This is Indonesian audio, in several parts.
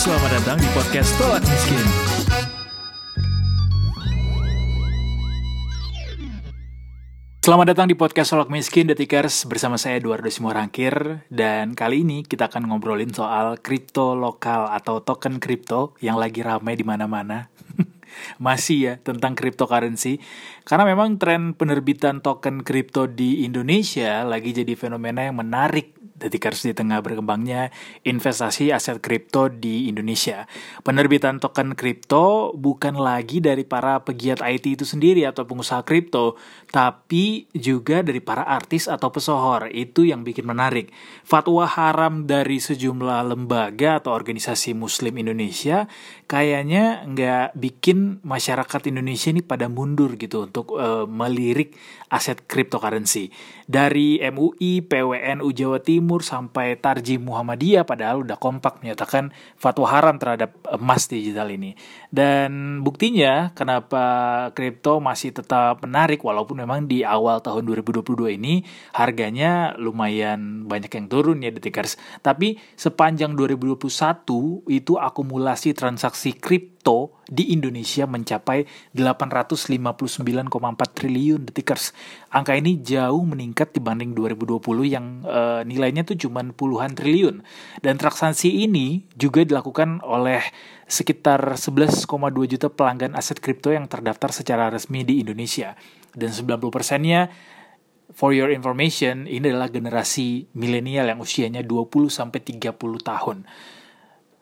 Selamat datang di podcast Tolak Miskin. Selamat datang di podcast Solok Miskin Detikers bersama saya Eduardo Simorangkir dan kali ini kita akan ngobrolin soal kripto lokal atau token kripto yang lagi ramai di mana-mana. Masih ya tentang cryptocurrency karena memang tren penerbitan token kripto di Indonesia lagi jadi fenomena yang menarik Detikers di tengah berkembangnya investasi aset kripto di Indonesia. Penerbitan token kripto bukan lagi dari para pegiat IT itu sendiri atau pengusaha kripto, tapi juga dari para artis atau pesohor. Itu yang bikin menarik. Fatwa haram dari sejumlah lembaga atau organisasi muslim Indonesia kayaknya nggak bikin masyarakat Indonesia ini pada mundur gitu untuk uh, melirik aset cryptocurrency. Dari MUI, PWNU Jawa Timur sampai Tarji Muhammadiyah padahal udah kompak menyatakan fatwa haram terhadap emas digital ini. Dan buktinya kenapa kripto masih tetap menarik walaupun memang di awal tahun 2022 ini harganya lumayan banyak yang turun ya detikers. Tapi sepanjang 2021 itu akumulasi transaksi kripto di Indonesia mencapai 859,4 triliun detikers. Angka ini jauh meningkat dibanding 2020 yang e, nilainya tuh cuma puluhan triliun. Dan transaksi ini juga dilakukan oleh sekitar 11,2 juta pelanggan aset kripto yang terdaftar secara resmi di Indonesia. Dan 90 persennya For your information, ini adalah generasi milenial yang usianya 20 sampai 30 tahun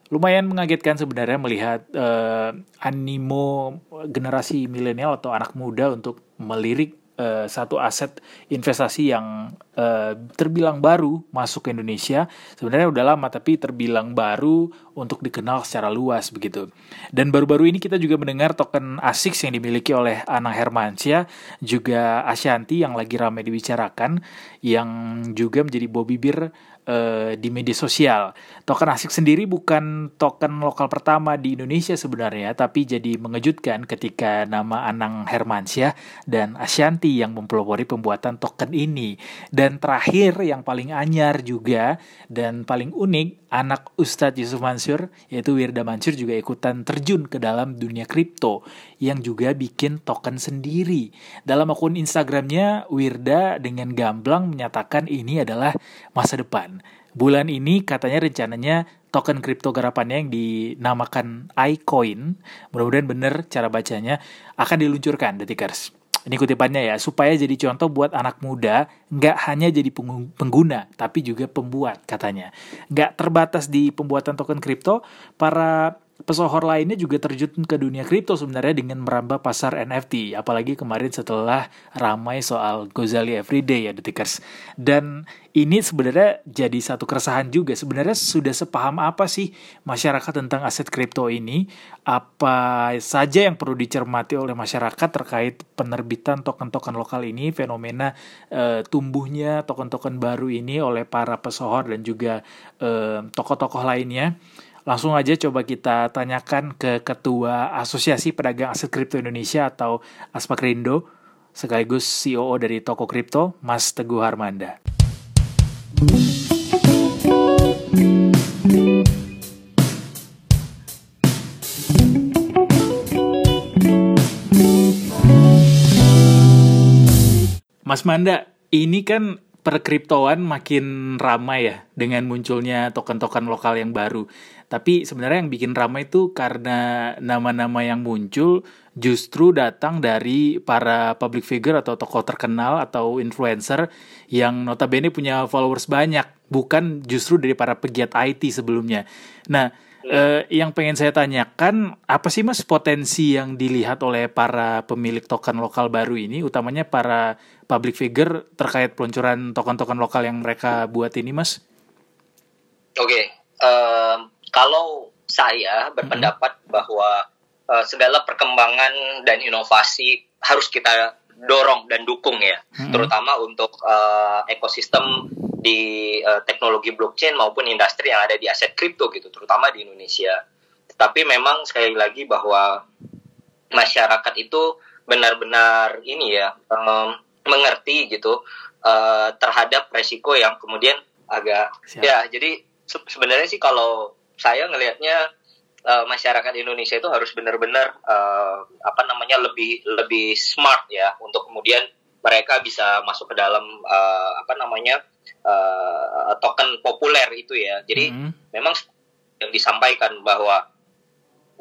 lumayan mengagetkan sebenarnya melihat uh, animo generasi milenial atau anak muda untuk melirik uh, satu aset investasi yang uh, terbilang baru masuk ke Indonesia. Sebenarnya udah lama tapi terbilang baru untuk dikenal secara luas begitu. Dan baru-baru ini kita juga mendengar token ASICS yang dimiliki oleh Anang Hermansyah juga Ashanti yang lagi ramai dibicarakan yang juga menjadi bibir uh, di media sosial. Token ASIC sendiri bukan token lokal pertama di Indonesia sebenarnya, tapi jadi mengejutkan ketika nama Anang Hermansyah dan Ashanti yang mempelopori pembuatan token ini. Dan terakhir yang paling anyar juga dan paling unik, anak Ustadz Yusuf Mansur yaitu Wirda Mansur juga ikutan terjun ke dalam dunia kripto yang juga bikin token sendiri. Dalam akun Instagramnya, Wirda dengan gamblang menyatakan ini adalah masa depan. Bulan ini katanya rencananya token kripto garapannya yang dinamakan iCoin, mudah-mudahan benar cara bacanya, akan diluncurkan detikers. Ini kutipannya ya, supaya jadi contoh buat anak muda, nggak hanya jadi pengguna, tapi juga pembuat katanya. Nggak terbatas di pembuatan token kripto, para pesohor lainnya juga terjun ke dunia kripto sebenarnya dengan merambah pasar NFT apalagi kemarin setelah ramai soal Gozali Everyday ya detikers dan ini sebenarnya jadi satu keresahan juga. Sebenarnya sudah sepaham apa sih masyarakat tentang aset kripto ini? Apa saja yang perlu dicermati oleh masyarakat terkait penerbitan token-token lokal ini fenomena e, tumbuhnya token-token baru ini oleh para pesohor dan juga eh, tokoh-tokoh lainnya Langsung aja coba kita tanyakan ke Ketua Asosiasi Pedagang Aset Kripto Indonesia atau Aspakrindo, sekaligus CEO dari toko kripto, Mas Teguh Harmanda. Mas Manda, ini kan perkriptoan makin ramai ya dengan munculnya token-token lokal yang baru. Tapi sebenarnya yang bikin ramai itu karena nama-nama yang muncul justru datang dari para public figure atau tokoh terkenal atau influencer yang notabene punya followers banyak, bukan justru dari para pegiat IT sebelumnya. Nah, Uh, yang pengen saya tanyakan, apa sih mas potensi yang dilihat oleh para pemilik token lokal baru ini, utamanya para public figure terkait peluncuran token-token lokal yang mereka buat ini, mas? Oke, okay. uh, kalau saya berpendapat mm-hmm. bahwa uh, segala perkembangan dan inovasi harus kita dorong dan dukung ya, mm-hmm. terutama untuk uh, ekosistem di uh, teknologi blockchain maupun industri yang ada di aset kripto gitu, terutama di Indonesia. Tapi memang sekali lagi bahwa masyarakat itu benar-benar ini ya um, mengerti gitu uh, terhadap resiko yang kemudian agak Siap. ya jadi se sebenarnya sih kalau saya ngelihatnya uh, masyarakat Indonesia itu harus benar-benar uh, apa namanya lebih lebih smart ya untuk kemudian mereka bisa masuk ke dalam uh, apa namanya uh, token populer itu ya. Jadi mm-hmm. memang yang disampaikan bahwa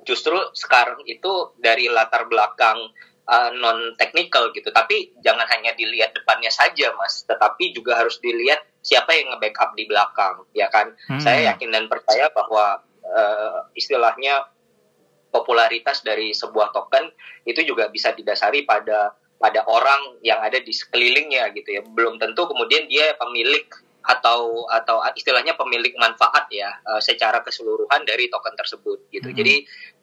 justru sekarang itu dari latar belakang uh, non teknikal gitu. Tapi jangan hanya dilihat depannya saja, Mas, tetapi juga harus dilihat siapa yang nge-backup di belakang, ya kan? Hmm. Saya yakin dan percaya bahwa uh, istilahnya popularitas dari sebuah token itu juga bisa didasari pada pada orang yang ada di sekelilingnya gitu ya. Belum tentu kemudian dia pemilik atau atau istilahnya pemilik manfaat ya uh, secara keseluruhan dari token tersebut gitu. Hmm. Jadi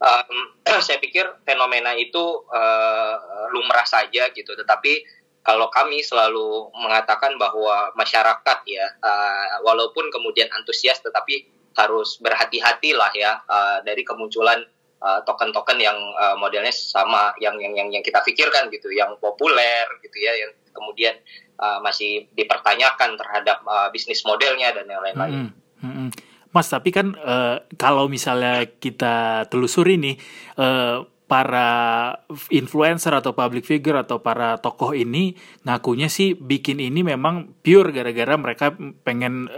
um, saya pikir fenomena itu uh, lumrah saja gitu. Tetapi kalau kami selalu mengatakan bahwa masyarakat ya uh, walaupun kemudian antusias tetapi harus berhati-hati lah ya uh, dari kemunculan uh, token-token yang uh, modelnya sama yang yang yang yang kita pikirkan gitu, yang populer gitu ya, yang kemudian uh, masih dipertanyakan terhadap uh, bisnis modelnya dan yang lain-lain. Hmm, hmm, Mas, tapi kan uh, kalau misalnya kita telusuri nih uh, para influencer atau public figure atau para tokoh ini ngakunya sih bikin ini memang pure gara-gara mereka pengen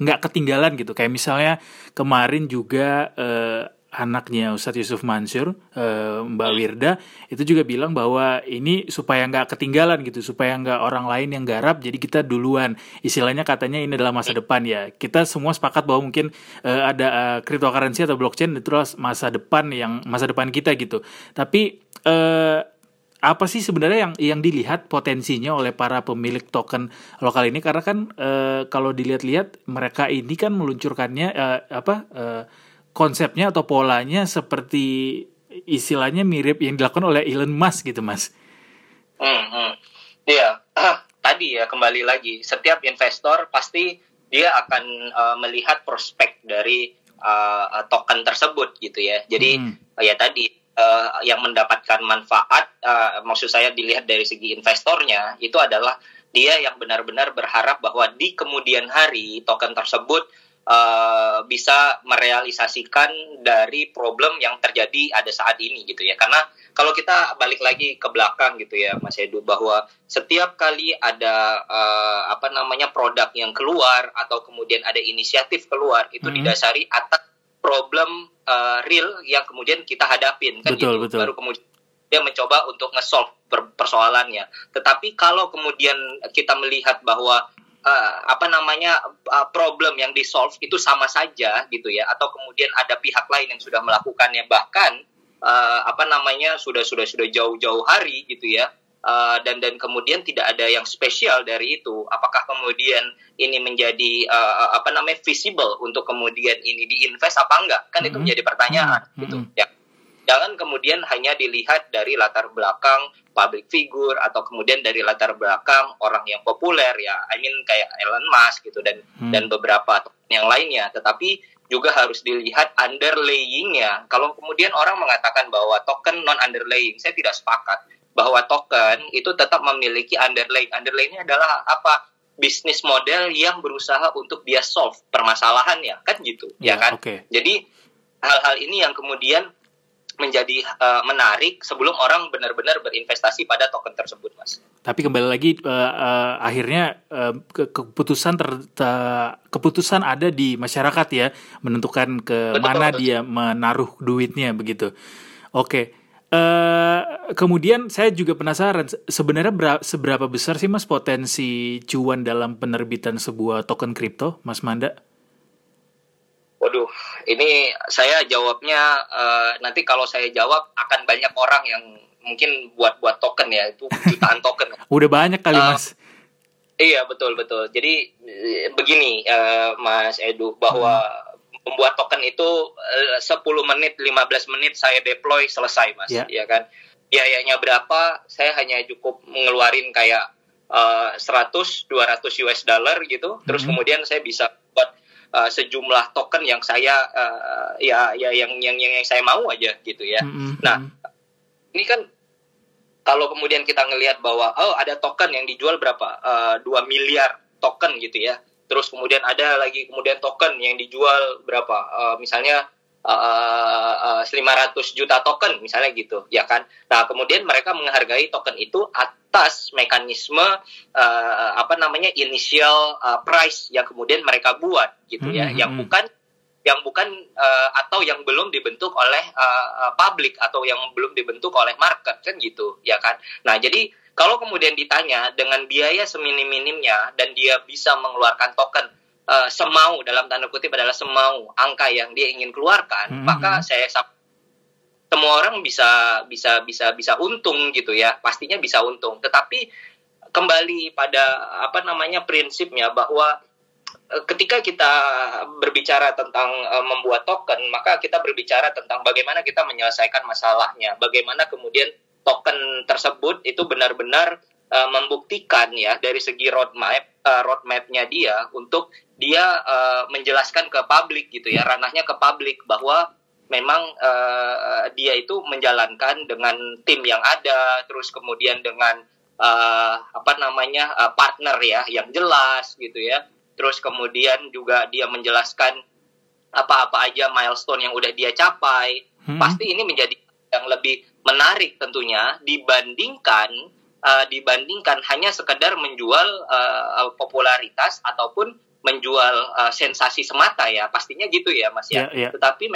nggak uh, ketinggalan gitu. Kayak misalnya kemarin juga uh, anaknya Ustadz Yusuf Mansur, uh, Mbak Wirda, itu juga bilang bahwa ini supaya nggak ketinggalan gitu, supaya nggak orang lain yang garap, jadi kita duluan. Istilahnya katanya ini adalah masa depan ya. Kita semua sepakat bahwa mungkin uh, ada uh, cryptocurrency atau blockchain itu adalah masa depan yang masa depan kita gitu. Tapi uh, apa sih sebenarnya yang yang dilihat potensinya oleh para pemilik token lokal ini karena kan uh, kalau dilihat-lihat mereka ini kan meluncurkannya uh, apa uh, konsepnya atau polanya seperti istilahnya mirip yang dilakukan oleh Elon Musk gitu mas. Hmm, hmm. Iya, tadi ya kembali lagi setiap investor pasti dia akan uh, melihat prospek dari uh, token tersebut gitu ya. Jadi hmm. ya tadi uh, yang mendapatkan manfaat, uh, maksud saya dilihat dari segi investornya itu adalah dia yang benar-benar berharap bahwa di kemudian hari token tersebut uh, bisa merealisasikan dari problem yang terjadi ada saat ini gitu ya karena kalau kita balik lagi ke belakang gitu ya Mas Edu bahwa setiap kali ada uh, apa namanya produk yang keluar atau kemudian ada inisiatif keluar itu hmm. didasari atas problem uh, real yang kemudian kita hadapin kan betul, gitu betul. baru kemudian dia mencoba untuk nge-solve persoalannya. Tetapi kalau kemudian kita melihat bahwa uh, apa namanya uh, problem yang di solve itu sama saja gitu ya. Atau kemudian ada pihak lain yang sudah melakukannya. Bahkan uh, apa namanya sudah sudah sudah jauh-jauh hari gitu ya. Uh, dan dan kemudian tidak ada yang spesial dari itu. Apakah kemudian ini menjadi uh, apa namanya visible untuk kemudian ini diinvest apa enggak? Kan mm -hmm. itu menjadi pertanyaan mm -hmm. gitu ya Jangan kemudian hanya dilihat dari latar belakang public figure atau kemudian dari latar belakang orang yang populer ya, I mean kayak Elon Musk gitu dan hmm. dan beberapa yang lainnya, tetapi juga harus dilihat underlayingnya. Kalau kemudian orang mengatakan bahwa token non underlaying, saya tidak sepakat bahwa token itu tetap memiliki underlaying. Underlayingnya adalah apa? Bisnis model yang berusaha untuk dia solve permasalahannya, kan gitu, yeah, ya kan? Okay. Jadi hal-hal ini yang kemudian menjadi uh, menarik sebelum orang benar-benar berinvestasi pada token tersebut, mas. Tapi kembali lagi uh, uh, akhirnya uh, ke keputusan ter uh, keputusan ada di masyarakat ya menentukan ke betul, mana betul. dia menaruh duitnya begitu. Oke. Okay. Uh, kemudian saya juga penasaran sebenarnya seberapa besar sih mas potensi cuan dalam penerbitan sebuah token kripto, Mas Manda? Waduh, ini saya jawabnya uh, nanti kalau saya jawab akan banyak orang yang mungkin buat-buat token ya itu jutaan token. Udah banyak kali uh, mas. Iya betul betul. Jadi eh, begini uh, Mas Edu bahwa hmm. membuat token itu uh, 10 menit 15 menit saya deploy selesai Mas, yeah. ya kan. Biayanya berapa? Saya hanya cukup mengeluarin kayak uh, 100 200 US dollar gitu. Terus hmm. kemudian saya bisa uh, sejumlah token yang saya uh, ya ya yang, yang yang yang saya mau aja gitu ya. Mm-hmm. Nah, ini kan kalau kemudian kita ngelihat bahwa oh ada token yang dijual berapa uh, 2 miliar token gitu ya. Terus kemudian ada lagi kemudian token yang dijual berapa uh, misalnya uh, uh, 500 juta token misalnya gitu ya kan? Nah kemudian mereka menghargai token itu atas mekanisme uh, apa namanya initial uh, price yang kemudian mereka buat gitu ya. Hmm, yang hmm. bukan yang bukan uh, atau yang belum dibentuk oleh uh, publik atau yang belum dibentuk oleh market kan gitu ya kan? Nah jadi kalau kemudian ditanya dengan biaya seminim-minimnya dan dia bisa mengeluarkan token uh, semau dalam tanda kutip adalah semau angka yang dia ingin keluarkan, mm -hmm. maka saya semua orang bisa bisa bisa bisa untung gitu ya, pastinya bisa untung. Tetapi kembali pada apa namanya prinsipnya bahwa uh, ketika kita berbicara tentang uh, membuat token, maka kita berbicara tentang bagaimana kita menyelesaikan masalahnya, bagaimana kemudian token tersebut itu benar-benar uh, membuktikan ya dari segi roadmap uh, roadmapnya dia untuk dia uh, menjelaskan ke publik gitu ya ranahnya ke publik bahwa memang uh, dia itu menjalankan dengan tim yang ada terus kemudian dengan uh, apa namanya uh, partner ya yang jelas gitu ya terus kemudian juga dia menjelaskan apa-apa aja milestone yang udah dia capai hmm. pasti ini menjadi yang lebih menarik tentunya dibandingkan uh, dibandingkan hanya sekedar menjual uh, popularitas ataupun menjual uh, sensasi semata ya pastinya gitu ya mas ya. Yeah, yeah. Tetapi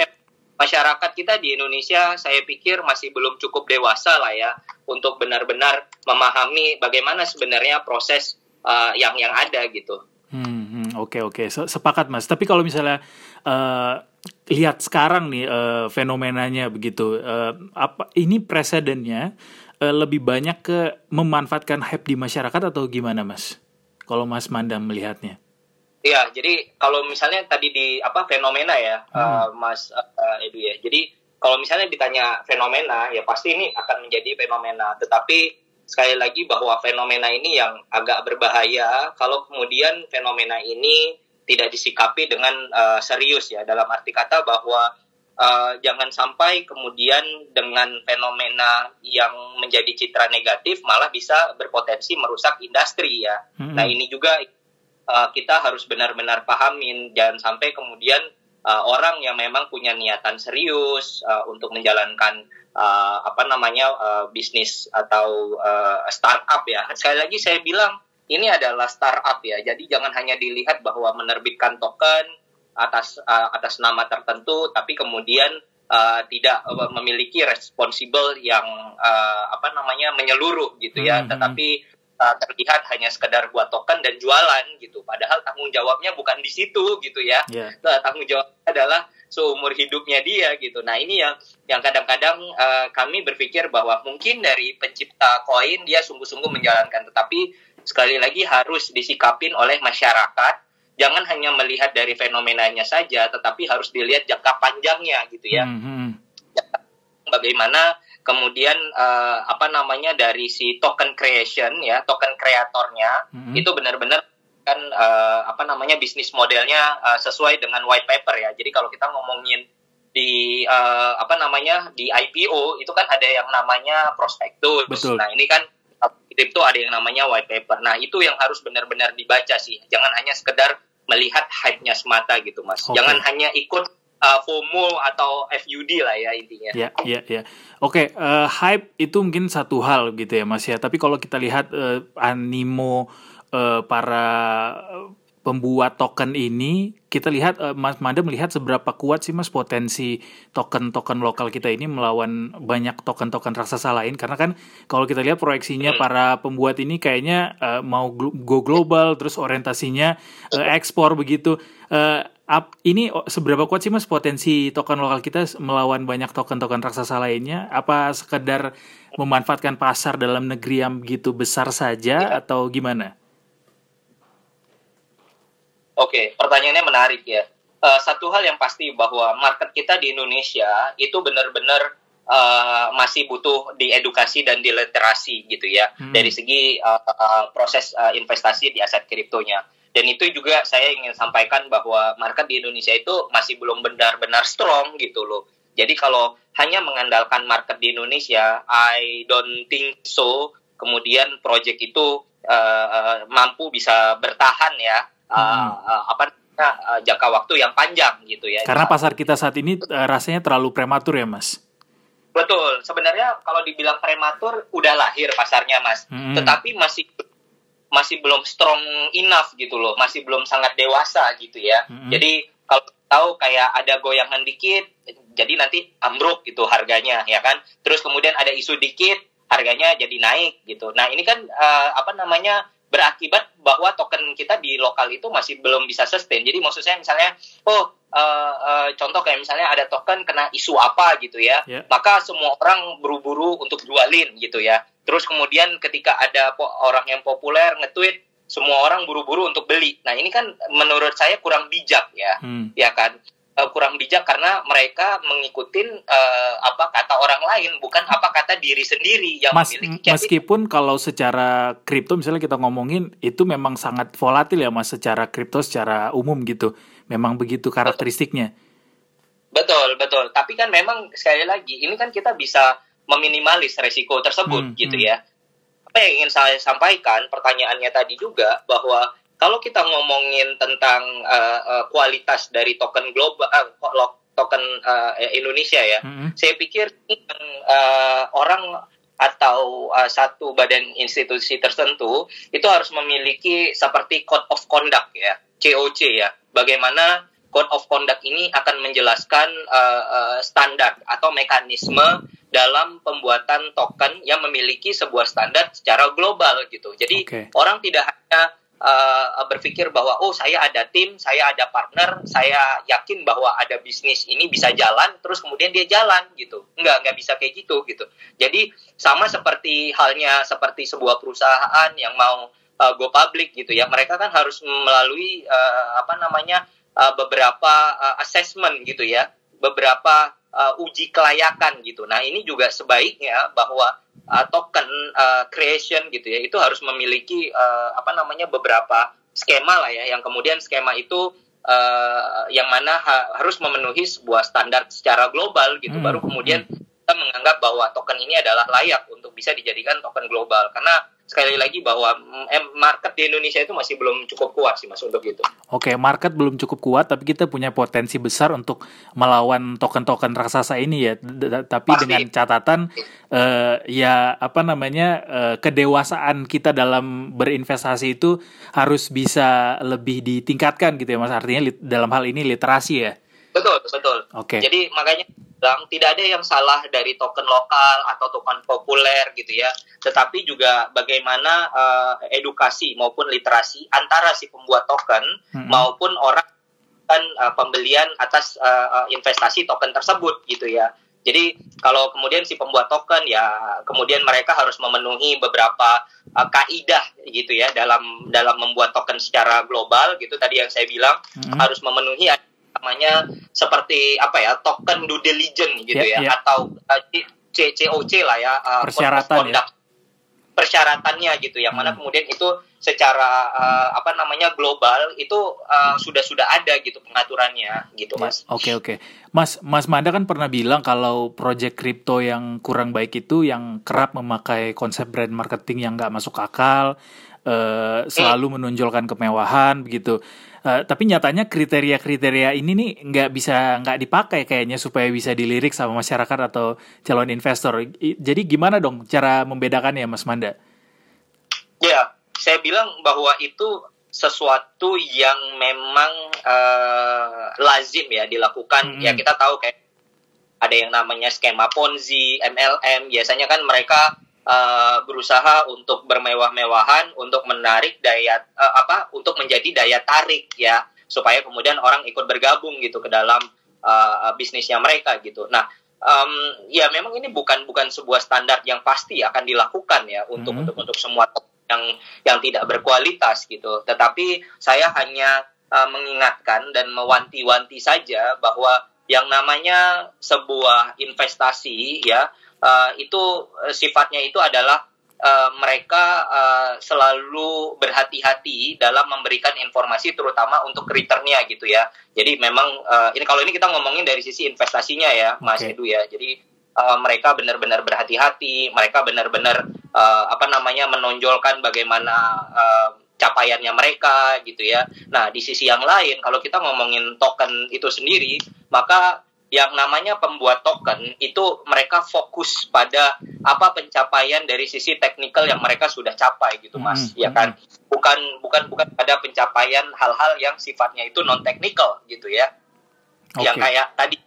masyarakat kita di Indonesia saya pikir masih belum cukup dewasa lah ya untuk benar-benar memahami bagaimana sebenarnya proses uh, yang yang ada gitu. Hmm, hmm, oke oke sepakat mas. Tapi kalau misalnya uh, lihat sekarang nih uh, fenomenanya begitu, uh, apa ini presidennya uh, lebih banyak ke memanfaatkan hype di masyarakat atau gimana mas? Kalau mas Manda melihatnya? Iya, jadi kalau misalnya tadi di apa fenomena ya, hmm. uh, mas uh, Edu ya. Jadi kalau misalnya ditanya fenomena, ya pasti ini akan menjadi fenomena. Tetapi sekali lagi bahwa fenomena ini yang agak berbahaya kalau kemudian fenomena ini tidak disikapi dengan uh, serius ya dalam arti kata bahwa uh, jangan sampai kemudian dengan fenomena yang menjadi citra negatif malah bisa berpotensi merusak industri ya. Hmm. Nah ini juga uh, kita harus benar-benar pahamin jangan sampai kemudian uh, orang yang memang punya niatan serius uh, untuk menjalankan uh, apa namanya uh, bisnis atau uh, startup ya. Sekali lagi saya bilang ini adalah startup ya. Jadi jangan hanya dilihat bahwa menerbitkan token atas uh, atas nama tertentu, tapi kemudian uh, tidak uh, memiliki responsibel yang uh, apa namanya menyeluruh gitu ya. Mm -hmm. Tetapi uh, terlihat hanya sekedar buat token dan jualan gitu. Padahal tanggung jawabnya bukan di situ gitu ya. Yeah. tanggung jawab adalah seumur hidupnya dia gitu. Nah ini yang yang kadang-kadang uh, kami berpikir bahwa mungkin dari pencipta koin dia sungguh-sungguh menjalankan, tetapi sekali lagi harus disikapin oleh masyarakat jangan hanya melihat dari fenomenanya saja tetapi harus dilihat jangka panjangnya gitu ya mm -hmm. bagaimana kemudian uh, apa namanya dari si token creation ya token kreatornya mm -hmm. itu benar-benar kan uh, apa namanya bisnis modelnya uh, sesuai dengan white paper ya jadi kalau kita ngomongin di uh, apa namanya di IPO itu kan ada yang namanya prospektus. Betul. Nah ini kan kripto ada yang namanya white paper. Nah, itu yang harus benar-benar dibaca sih. Jangan hanya sekedar melihat hype-nya semata gitu, Mas. Okay. Jangan hanya ikut uh, FOMO atau FUD lah ya intinya. Ya, ya, ya. Oke, okay, uh, hype itu mungkin satu hal gitu ya, Mas ya. Tapi kalau kita lihat uh, animo uh, para pembuat token ini kita lihat uh, Mas Manda melihat seberapa kuat sih Mas potensi token-token lokal kita ini melawan banyak token-token raksasa lain karena kan kalau kita lihat proyeksinya hmm. para pembuat ini kayaknya uh, mau go global terus orientasinya uh, ekspor begitu uh, up, ini seberapa kuat sih Mas potensi token lokal kita melawan banyak token-token raksasa lainnya apa sekedar memanfaatkan pasar dalam negeri yang begitu besar saja ya. atau gimana? Oke, pertanyaannya menarik ya. Uh, satu hal yang pasti bahwa market kita di Indonesia itu benar-benar uh, masih butuh diedukasi dan diliterasi gitu ya hmm. dari segi uh, uh, proses uh, investasi di aset kriptonya. Dan itu juga saya ingin sampaikan bahwa market di Indonesia itu masih belum benar-benar strong gitu loh. Jadi kalau hanya mengandalkan market di Indonesia, I don't think so. Kemudian project itu uh, uh, mampu bisa bertahan ya uh, uh, apa uh, jangka waktu yang panjang gitu ya. Karena pasar kita saat ini uh, rasanya terlalu prematur ya, Mas. Betul. Sebenarnya kalau dibilang prematur udah lahir pasarnya, Mas. Hmm. Tetapi masih masih belum strong enough gitu loh, masih belum sangat dewasa gitu ya. Hmm. Jadi kalau tahu kayak ada goyangan dikit, jadi nanti ambruk gitu harganya ya kan. Terus kemudian ada isu dikit, harganya jadi naik gitu. Nah ini kan uh, apa namanya berakibat bahwa token kita di lokal itu masih belum bisa sustain. Jadi maksud saya misalnya, oh uh, uh, contoh kayak misalnya ada token kena isu apa gitu ya, yeah. maka semua orang buru-buru untuk jualin gitu ya. Terus kemudian ketika ada orang yang populer nge-tweet semua orang buru-buru untuk beli. Nah ini kan menurut saya kurang bijak ya, hmm. ya kan uh, kurang bijak karena mereka mengikuti uh, eh, apa kata orang lain bukan apa kata diri sendiri yang Mas, memiliki. Meskipun kalau secara kripto misalnya kita ngomongin itu memang sangat volatil ya mas secara kripto secara umum gitu, memang begitu karakteristiknya. Betul betul. Tapi kan memang sekali lagi ini kan kita bisa meminimalis resiko tersebut hmm, gitu hmm. ya. Apa yang ingin saya sampaikan pertanyaannya tadi juga bahwa kalau kita ngomongin tentang uh, uh, kualitas dari token global uh, token uh, Indonesia ya, mm-hmm. saya pikir uh, orang atau uh, satu badan institusi tertentu itu harus memiliki seperti code of conduct ya, COC ya. Bagaimana code of conduct ini akan menjelaskan uh, uh, standar atau mekanisme dalam pembuatan token yang memiliki sebuah standar secara global gitu. Jadi okay. orang tidak hanya uh, berpikir bahwa oh saya ada tim, saya ada partner, saya yakin bahwa ada bisnis ini bisa jalan, terus kemudian dia jalan gitu. Enggak, enggak bisa kayak gitu gitu. Jadi sama seperti halnya seperti sebuah perusahaan yang mau uh, go public gitu ya. Mereka kan harus melalui uh, apa namanya uh, beberapa uh, assessment gitu ya, beberapa uh, uji kelayakan gitu. Nah ini juga sebaiknya bahwa uh, token uh, creation gitu ya itu harus memiliki uh, apa namanya beberapa skema lah ya yang kemudian skema itu uh, yang mana ha harus memenuhi sebuah standar secara global gitu hmm. baru kemudian kita menganggap bahwa token ini adalah layak untuk bisa dijadikan token global karena sekali lagi bahwa mm, market di Indonesia itu masih belum cukup kuat sih mas untuk itu. Oke, market belum cukup kuat, tapi kita punya potensi besar untuk melawan token-token raksasa ini ya. Tapi Pasti. dengan catatan uh, ya apa namanya uh, kedewasaan kita dalam berinvestasi itu harus bisa lebih ditingkatkan gitu ya mas. Artinya dalam hal ini literasi ya. Betul, betul. Oke. Okay. Jadi makanya bilang tidak ada yang salah dari token lokal atau token populer gitu ya, tetapi juga bagaimana uh, edukasi maupun literasi antara si pembuat token hmm. maupun orang kan uh, pembelian atas uh, investasi token tersebut gitu ya. Jadi kalau kemudian si pembuat token ya kemudian mereka harus memenuhi beberapa uh, kaidah gitu ya dalam dalam membuat token secara global gitu tadi yang saya bilang hmm. harus memenuhi namanya seperti apa ya token due diligence gitu yeah, ya yeah. atau uh, CCOC lah ya uh, persyaratan ya. persyaratannya gitu yang mana hmm. kemudian itu secara uh, apa namanya global itu uh, sudah sudah ada gitu pengaturannya gitu mas. Oke okay, oke, okay. mas Mas Manda kan pernah bilang kalau project crypto yang kurang baik itu yang kerap memakai konsep brand marketing yang nggak masuk akal, uh, selalu hmm. menonjolkan kemewahan begitu. Uh, tapi nyatanya kriteria-kriteria ini nih nggak bisa nggak dipakai kayaknya supaya bisa dilirik sama masyarakat atau calon investor. Jadi gimana dong cara membedakannya, Mas Manda? Ya, saya bilang bahwa itu sesuatu yang memang uh, lazim ya dilakukan. -hmm. Ya kita tahu kayak ada yang namanya skema Ponzi, MLM. Biasanya kan mereka uh, berusaha untuk bermewah-mewahan untuk menarik daya uh, apa untuk menjadi daya tarik ya supaya kemudian orang ikut bergabung gitu ke dalam uh, bisnisnya mereka gitu. Nah, um, ya memang ini bukan bukan sebuah standar yang pasti akan dilakukan ya untuk hmm. untuk untuk semua yang yang tidak berkualitas gitu. Tetapi saya hanya uh, mengingatkan dan mewanti-wanti saja bahwa yang namanya sebuah investasi ya uh, itu uh, sifatnya itu adalah uh, mereka uh, selalu berhati-hati dalam memberikan informasi terutama untuk returnnya gitu ya. Jadi memang uh, ini kalau ini kita ngomongin dari sisi investasinya ya, Mas okay. Edu ya. Jadi uh, mereka benar-benar berhati-hati, mereka benar-benar uh, apa namanya menonjolkan bagaimana uh, capaian pencapaiannya mereka gitu ya. Nah, di sisi yang lain kalau kita ngomongin token itu sendiri, maka yang namanya pembuat token itu mereka fokus pada apa pencapaian dari sisi teknikal yang mereka sudah capai gitu mas hmm. ya kan bukan bukan bukan pada pencapaian hal-hal yang sifatnya itu non teknikal gitu ya okay. yang kayak tadi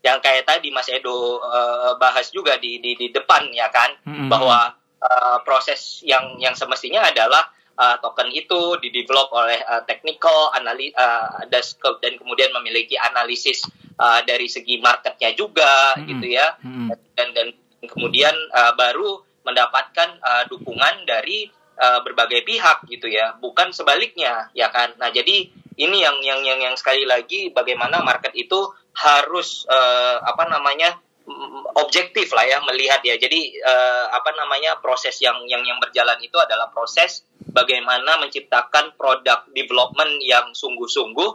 yang kayak tadi mas Edo uh, bahas juga di, di di depan ya kan hmm. bahwa uh, proses yang yang semestinya adalah uh, token itu didevelop oleh uh, technical anali uh, dan kemudian memiliki analisis uh, dari segi marketnya juga hmm. gitu ya hmm. dan dan kemudian uh, baru mendapatkan uh, dukungan dari uh, berbagai pihak gitu ya bukan sebaliknya ya kan nah jadi ini yang yang yang yang sekali lagi bagaimana market itu harus uh, apa namanya objektif lah ya melihat ya. Jadi uh, apa namanya proses yang yang yang berjalan itu adalah proses bagaimana menciptakan produk development yang sungguh-sungguh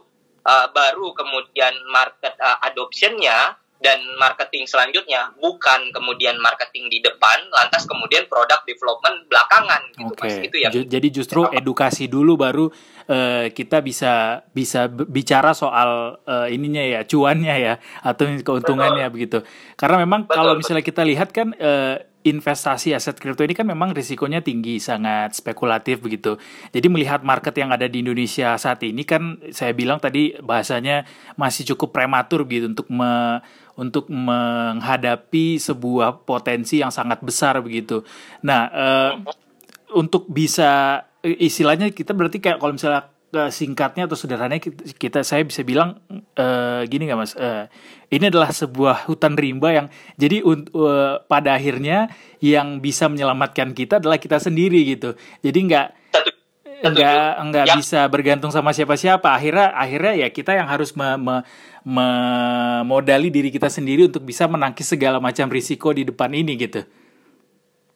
uh, baru kemudian market uh, adoptionnya dan marketing selanjutnya bukan kemudian marketing di depan lantas kemudian produk development belakangan gitu okay. mas itu ya jadi justru edukasi dulu baru uh, kita bisa bisa bicara soal uh, ininya ya cuannya ya atau keuntungannya betul. begitu karena memang betul, kalau misalnya betul. kita lihat kan uh, investasi aset kripto ini kan memang risikonya tinggi, sangat spekulatif begitu. Jadi melihat market yang ada di Indonesia saat ini kan saya bilang tadi bahasanya masih cukup prematur gitu untuk me, untuk menghadapi sebuah potensi yang sangat besar begitu. Nah, uh, untuk bisa istilahnya kita berarti kayak kalau misalnya singkatnya atau sederhananya kita, kita saya bisa bilang uh, gini nggak mas? Uh, ini adalah sebuah hutan rimba yang jadi uh, pada akhirnya yang bisa menyelamatkan kita adalah kita sendiri gitu. Jadi nggak nggak nggak ya. bisa bergantung sama siapa-siapa. Akhirnya akhirnya ya kita yang harus me, me, memodali diri kita sendiri untuk bisa menangkis segala macam risiko di depan ini gitu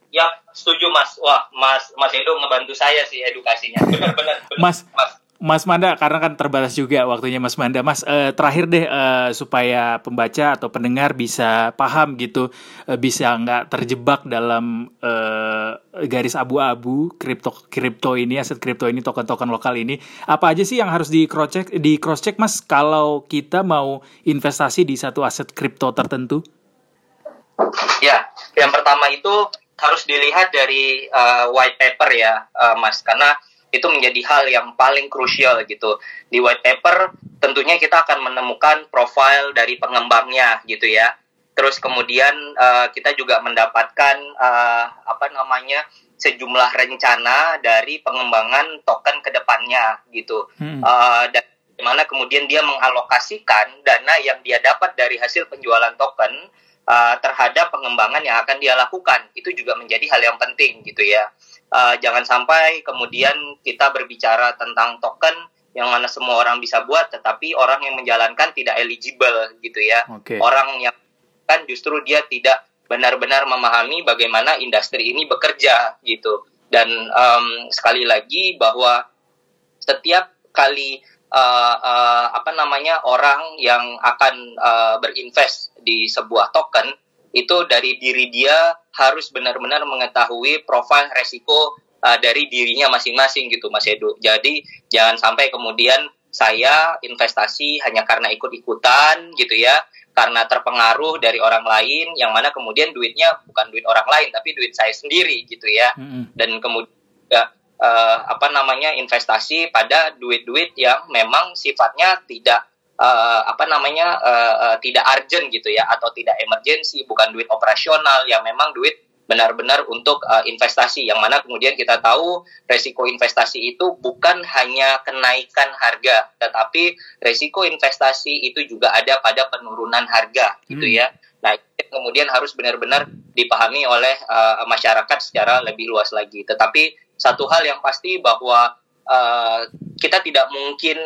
ya setuju mas wah mas mas Edo ngebantu saya sih edukasinya benar-benar mas, mas Mas Manda, karena kan terbatas juga waktunya Mas Manda. Mas, eh, terakhir deh eh, supaya pembaca atau pendengar bisa paham gitu, eh, bisa nggak terjebak dalam eh, garis abu-abu kripto kripto ini, aset kripto ini, token-token lokal ini. Apa aja sih yang harus di cross check, di cross check Mas, kalau kita mau investasi di satu aset kripto tertentu? Ya, yang pertama itu harus dilihat dari uh, white paper ya, uh, Mas, karena itu menjadi hal yang paling krusial gitu. Di white paper tentunya kita akan menemukan profil dari pengembangnya gitu ya. Terus kemudian uh, kita juga mendapatkan uh, apa namanya sejumlah rencana dari pengembangan token ke depannya gitu. Hmm. Uh, dan di mana kemudian dia mengalokasikan dana yang dia dapat dari hasil penjualan token uh, terhadap pengembangan yang akan dia lakukan. Itu juga menjadi hal yang penting gitu ya uh, jangan sampai kemudian kita berbicara tentang token yang mana semua orang bisa buat tetapi orang yang menjalankan tidak eligible gitu ya okay. orang yang kan justru dia tidak benar-benar memahami bagaimana industri ini bekerja gitu dan um, sekali lagi bahwa setiap kali uh, uh, apa namanya orang yang akan uh, berinvest di sebuah token itu dari diri dia harus benar-benar mengetahui profil resiko uh, dari dirinya masing-masing gitu Mas Edo. Jadi jangan sampai kemudian saya investasi hanya karena ikut-ikutan gitu ya, karena terpengaruh dari orang lain yang mana kemudian duitnya bukan duit orang lain tapi duit saya sendiri gitu ya. Dan kemudian ya, uh, apa namanya investasi pada duit-duit yang memang sifatnya tidak uh, apa namanya uh, uh, tidak urgent gitu ya atau tidak emergensi bukan duit operasional yang memang duit benar-benar untuk uh, investasi yang mana kemudian kita tahu resiko investasi itu bukan hanya kenaikan harga tetapi resiko investasi itu juga ada pada penurunan harga gitu hmm. ya nah kemudian harus benar-benar dipahami oleh uh, masyarakat secara lebih luas lagi tetapi satu hal yang pasti bahwa uh, kita tidak mungkin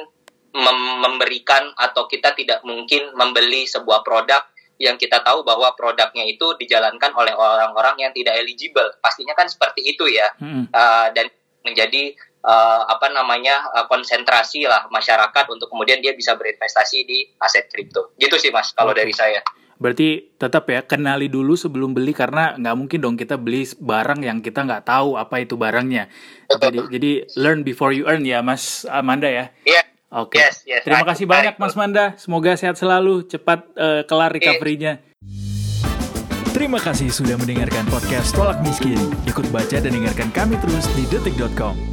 mem memberikan atau kita tidak mungkin membeli sebuah produk yang kita tahu bahwa produknya itu dijalankan oleh orang-orang yang tidak eligible. Pastinya kan seperti itu ya. Hmm. Uh, dan menjadi uh, apa namanya uh, konsentrasi lah masyarakat untuk kemudian dia bisa berinvestasi di aset kripto. Gitu sih Mas kalau dari saya. Berarti tetap ya kenali dulu sebelum beli karena nggak mungkin dong kita beli barang yang kita nggak tahu apa itu barangnya. Jadi, jadi learn before you earn ya, Mas Amanda ya. Iya. Yeah. Oke. Okay. Yes, yes. Terima kasih banyak Mas Manda. Semoga sehat selalu, cepat uh, kelar recovery-nya. Terima kasih sudah mendengarkan podcast Tolak Miskin. Ikut baca dan dengarkan kami terus di detik.com.